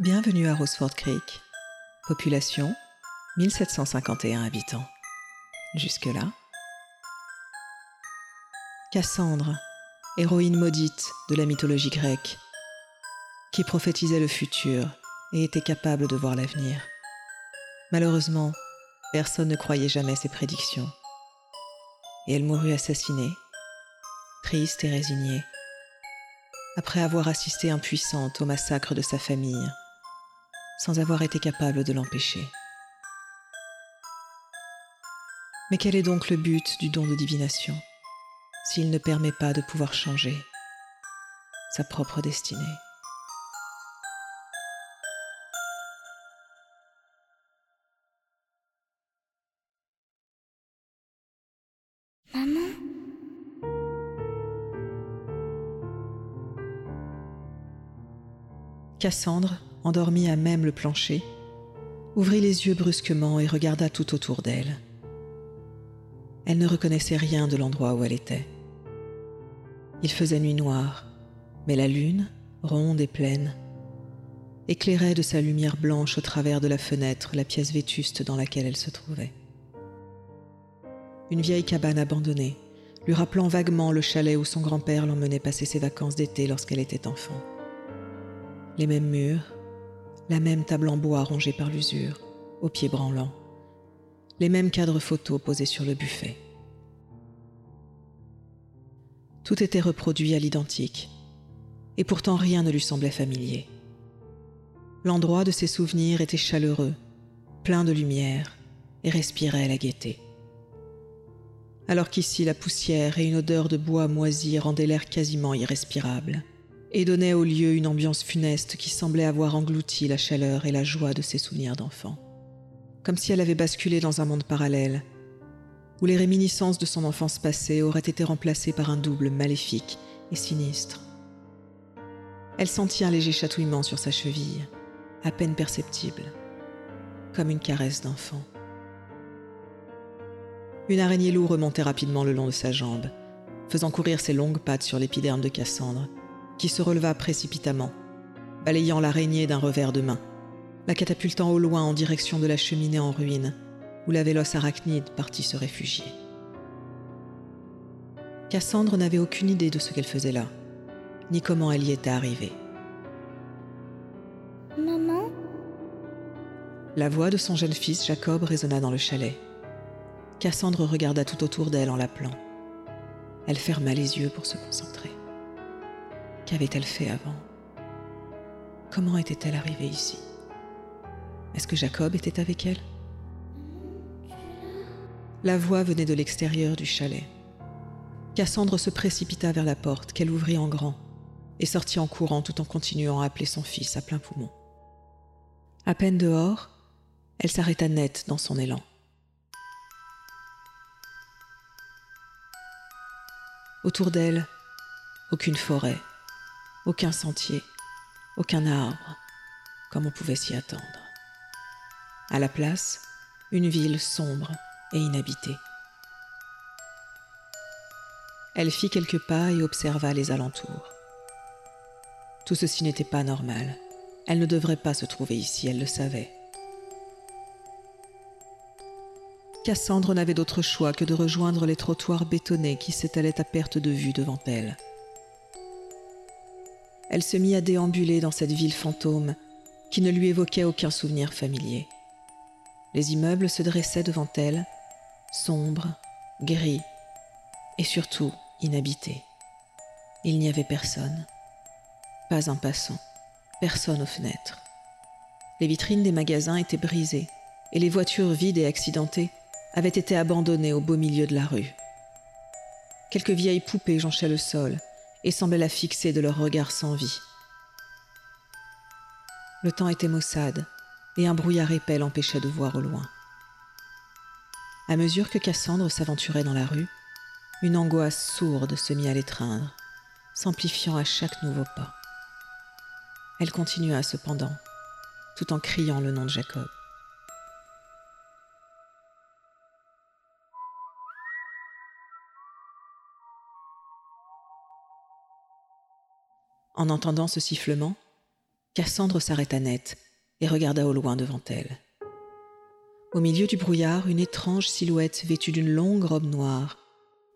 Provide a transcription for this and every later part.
Bienvenue à Roseford Creek. Population 1751 habitants. Jusque-là. Cassandre, héroïne maudite de la mythologie grecque, qui prophétisait le futur et était capable de voir l'avenir. Malheureusement, personne ne croyait jamais ses prédictions. Et elle mourut assassinée, triste et résignée, après avoir assisté impuissante au massacre de sa famille, sans avoir été capable de l'empêcher. Mais quel est donc le but du don de divination s'il ne permet pas de pouvoir changer sa propre destinée? Maman? Cassandre, endormie à même le plancher, ouvrit les yeux brusquement et regarda tout autour d'elle. Elle ne reconnaissait rien de l'endroit où elle était. Il faisait nuit noire, mais la lune, ronde et pleine, éclairait de sa lumière blanche au travers de la fenêtre la pièce vétuste dans laquelle elle se trouvait. Une vieille cabane abandonnée, lui rappelant vaguement le chalet où son grand-père l'emmenait passer ses vacances d'été lorsqu'elle était enfant. Les mêmes murs, la même table en bois rongée par l'usure, aux pieds branlants, les mêmes cadres photos posés sur le buffet. Tout était reproduit à l'identique, et pourtant rien ne lui semblait familier. L'endroit de ses souvenirs était chaleureux, plein de lumière, et respirait la gaieté. Alors qu'ici la poussière et une odeur de bois moisi rendaient l'air quasiment irrespirable, et donnaient au lieu une ambiance funeste qui semblait avoir englouti la chaleur et la joie de ses souvenirs d'enfant comme si elle avait basculé dans un monde parallèle, où les réminiscences de son enfance passée auraient été remplacées par un double maléfique et sinistre. Elle sentit un léger chatouillement sur sa cheville, à peine perceptible, comme une caresse d'enfant. Une araignée loup remontait rapidement le long de sa jambe, faisant courir ses longues pattes sur l'épiderme de Cassandre, qui se releva précipitamment, balayant l'araignée d'un revers de main la catapultant au loin en direction de la cheminée en ruine, où la véloce arachnide partit se réfugier. Cassandre n'avait aucune idée de ce qu'elle faisait là, ni comment elle y était arrivée. Maman? La voix de son jeune fils Jacob résonna dans le chalet. Cassandre regarda tout autour d'elle en l'appelant. Elle ferma les yeux pour se concentrer. Qu'avait-elle fait avant? Comment était-elle arrivée ici? Est-ce que Jacob était avec elle? La voix venait de l'extérieur du chalet. Cassandre se précipita vers la porte qu'elle ouvrit en grand et sortit en courant tout en continuant à appeler son fils à plein poumon. À peine dehors, elle s'arrêta net dans son élan. Autour d'elle, aucune forêt, aucun sentier, aucun arbre, comme on pouvait s'y attendre. À la place, une ville sombre et inhabitée. Elle fit quelques pas et observa les alentours. Tout ceci n'était pas normal. Elle ne devrait pas se trouver ici, elle le savait. Cassandre n'avait d'autre choix que de rejoindre les trottoirs bétonnés qui s'étalaient à perte de vue devant elle. Elle se mit à déambuler dans cette ville fantôme qui ne lui évoquait aucun souvenir familier. Les immeubles se dressaient devant elle, sombres, gris et surtout inhabités. Il n'y avait personne, pas un passant, personne aux fenêtres. Les vitrines des magasins étaient brisées et les voitures vides et accidentées avaient été abandonnées au beau milieu de la rue. Quelques vieilles poupées jonchaient le sol et semblaient la fixer de leur regard sans vie. Le temps était maussade et un brouillard épais l'empêchait de voir au loin. À mesure que Cassandre s'aventurait dans la rue, une angoisse sourde se mit à l'étreindre, s'amplifiant à chaque nouveau pas. Elle continua cependant, tout en criant le nom de Jacob. En entendant ce sifflement, Cassandre s'arrêta net et regarda au loin devant elle. Au milieu du brouillard, une étrange silhouette vêtue d'une longue robe noire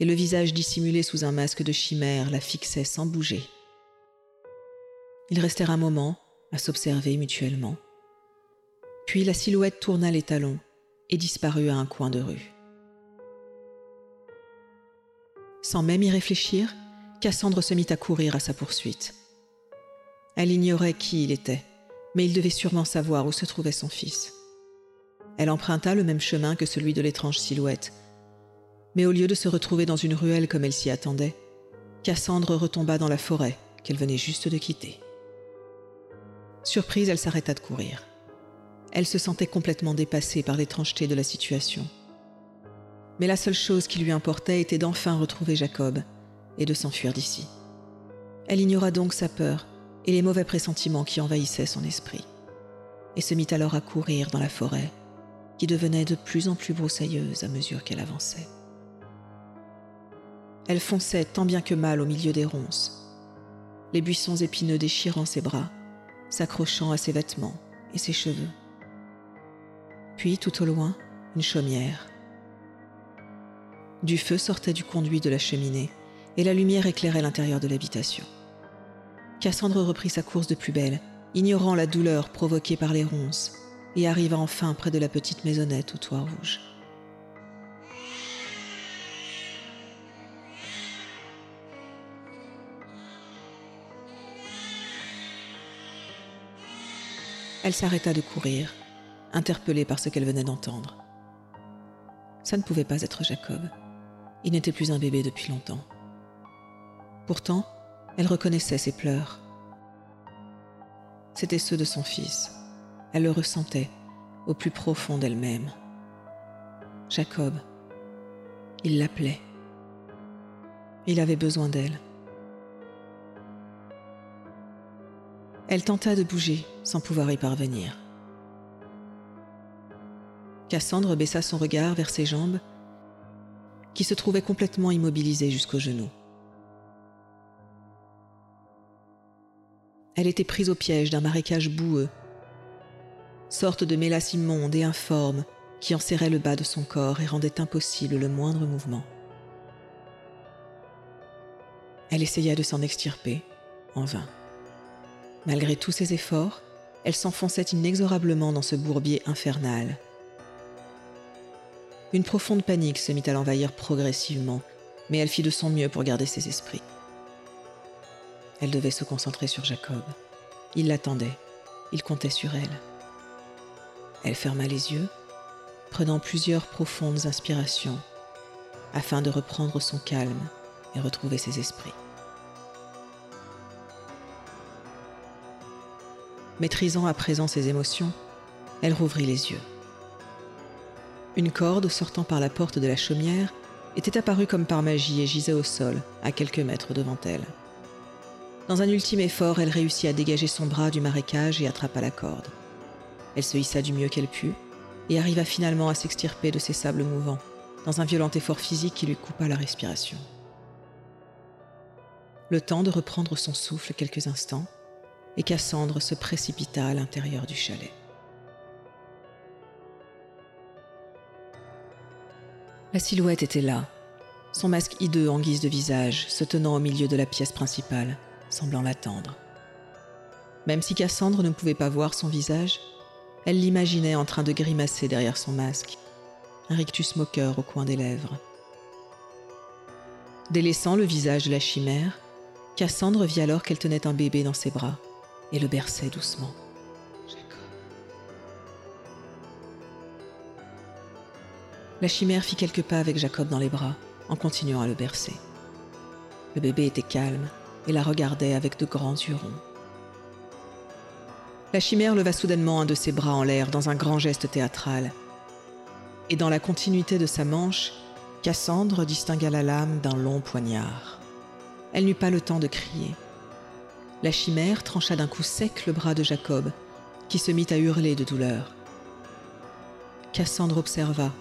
et le visage dissimulé sous un masque de chimère la fixait sans bouger. Ils restèrent un moment à s'observer mutuellement. Puis la silhouette tourna les talons et disparut à un coin de rue. Sans même y réfléchir, Cassandre se mit à courir à sa poursuite. Elle ignorait qui il était, mais il devait sûrement savoir où se trouvait son fils. Elle emprunta le même chemin que celui de l'étrange silhouette, mais au lieu de se retrouver dans une ruelle comme elle s'y attendait, Cassandre retomba dans la forêt qu'elle venait juste de quitter. Surprise, elle s'arrêta de courir. Elle se sentait complètement dépassée par l'étrangeté de la situation. Mais la seule chose qui lui importait était d'enfin retrouver Jacob et de s'enfuir d'ici. Elle ignora donc sa peur et les mauvais pressentiments qui envahissaient son esprit, et se mit alors à courir dans la forêt, qui devenait de plus en plus broussailleuse à mesure qu'elle avançait. Elle fonçait tant bien que mal au milieu des ronces, les buissons épineux déchirant ses bras, s'accrochant à ses vêtements et ses cheveux. Puis, tout au loin, une chaumière. Du feu sortait du conduit de la cheminée, et la lumière éclairait l'intérieur de l'habitation. Cassandre reprit sa course de plus belle, ignorant la douleur provoquée par les ronces, et arriva enfin près de la petite maisonnette au toit rouge. Elle s'arrêta de courir, interpellée par ce qu'elle venait d'entendre. Ça ne pouvait pas être Jacob. Il n'était plus un bébé depuis longtemps. Pourtant, elle reconnaissait ses pleurs. C'étaient ceux de son fils. Elle le ressentait au plus profond d'elle-même. Jacob, il l'appelait. Il avait besoin d'elle. Elle tenta de bouger sans pouvoir y parvenir. Cassandre baissa son regard vers ses jambes, qui se trouvaient complètement immobilisées jusqu'aux genoux. Elle était prise au piège d'un marécage boueux, sorte de mélasse immonde et informe qui enserrait le bas de son corps et rendait impossible le moindre mouvement. Elle essaya de s'en extirper, en vain. Malgré tous ses efforts, elle s'enfonçait inexorablement dans ce bourbier infernal. Une profonde panique se mit à l'envahir progressivement, mais elle fit de son mieux pour garder ses esprits. Elle devait se concentrer sur Jacob. Il l'attendait, il comptait sur elle. Elle ferma les yeux, prenant plusieurs profondes inspirations, afin de reprendre son calme et retrouver ses esprits. Maîtrisant à présent ses émotions, elle rouvrit les yeux. Une corde sortant par la porte de la chaumière était apparue comme par magie et gisait au sol, à quelques mètres devant elle. Dans un ultime effort, elle réussit à dégager son bras du marécage et attrapa la corde. Elle se hissa du mieux qu'elle put et arriva finalement à s'extirper de ces sables mouvants, dans un violent effort physique qui lui coupa la respiration. Le temps de reprendre son souffle quelques instants, et Cassandre se précipita à l'intérieur du chalet. La silhouette était là, son masque hideux en guise de visage, se tenant au milieu de la pièce principale, semblant l'attendre. Même si Cassandre ne pouvait pas voir son visage, elle l'imaginait en train de grimacer derrière son masque, un rictus moqueur au coin des lèvres. Délaissant le visage de la chimère, Cassandre vit alors qu'elle tenait un bébé dans ses bras et le berçait doucement. La chimère fit quelques pas avec Jacob dans les bras, en continuant à le bercer. Le bébé était calme et la regardait avec de grands yeux ronds. La chimère leva soudainement un de ses bras en l'air dans un grand geste théâtral. Et dans la continuité de sa manche, Cassandre distingua la lame d'un long poignard. Elle n'eut pas le temps de crier. La chimère trancha d'un coup sec le bras de Jacob, qui se mit à hurler de douleur. Cassandre observa,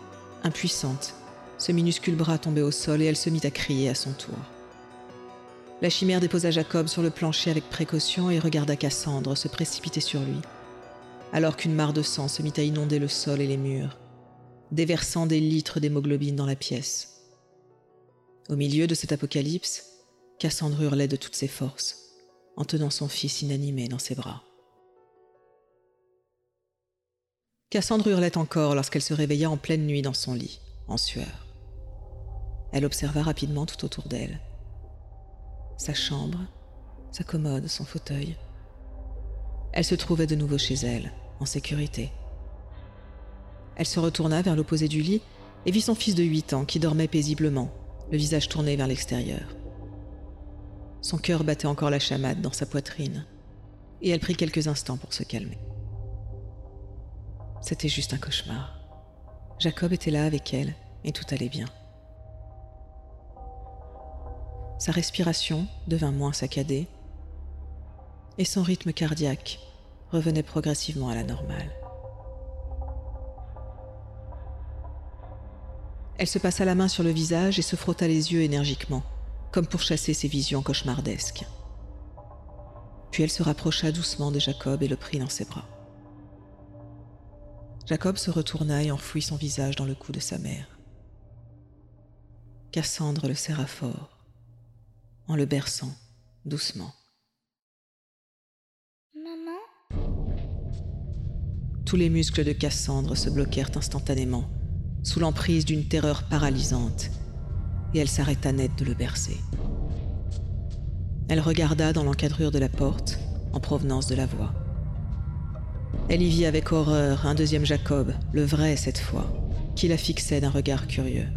impuissante, ce minuscule bras tombé au sol et elle se mit à crier à son tour. La chimère déposa Jacob sur le plancher avec précaution et regarda Cassandre se précipiter sur lui, alors qu'une mare de sang se mit à inonder le sol et les murs, déversant des litres d'hémoglobine dans la pièce. Au milieu de cet apocalypse, Cassandre hurlait de toutes ses forces, en tenant son fils inanimé dans ses bras. Cassandre hurlait encore lorsqu'elle se réveilla en pleine nuit dans son lit, en sueur. Elle observa rapidement tout autour d'elle. Sa chambre, sa commode, son fauteuil. Elle se trouvait de nouveau chez elle, en sécurité. Elle se retourna vers l'opposé du lit et vit son fils de 8 ans qui dormait paisiblement, le visage tourné vers l'extérieur. Son cœur battait encore la chamade dans sa poitrine, et elle prit quelques instants pour se calmer. C'était juste un cauchemar. Jacob était là avec elle, et tout allait bien. Sa respiration devint moins saccadée, et son rythme cardiaque revenait progressivement à la normale. Elle se passa la main sur le visage et se frotta les yeux énergiquement, comme pour chasser ses visions cauchemardesques. Puis elle se rapprocha doucement de Jacob et le prit dans ses bras. Jacob se retourna et enfouit son visage dans le cou de sa mère. Cassandre le serra fort, en le berçant doucement. Tous les muscles de Cassandre se bloquèrent instantanément, sous l'emprise d'une terreur paralysante, et elle s'arrêta net de le bercer. Elle regarda dans l'encadrure de la porte, en provenance de la voix. Elle y vit avec horreur un deuxième Jacob, le vrai cette fois, qui la fixait d'un regard curieux.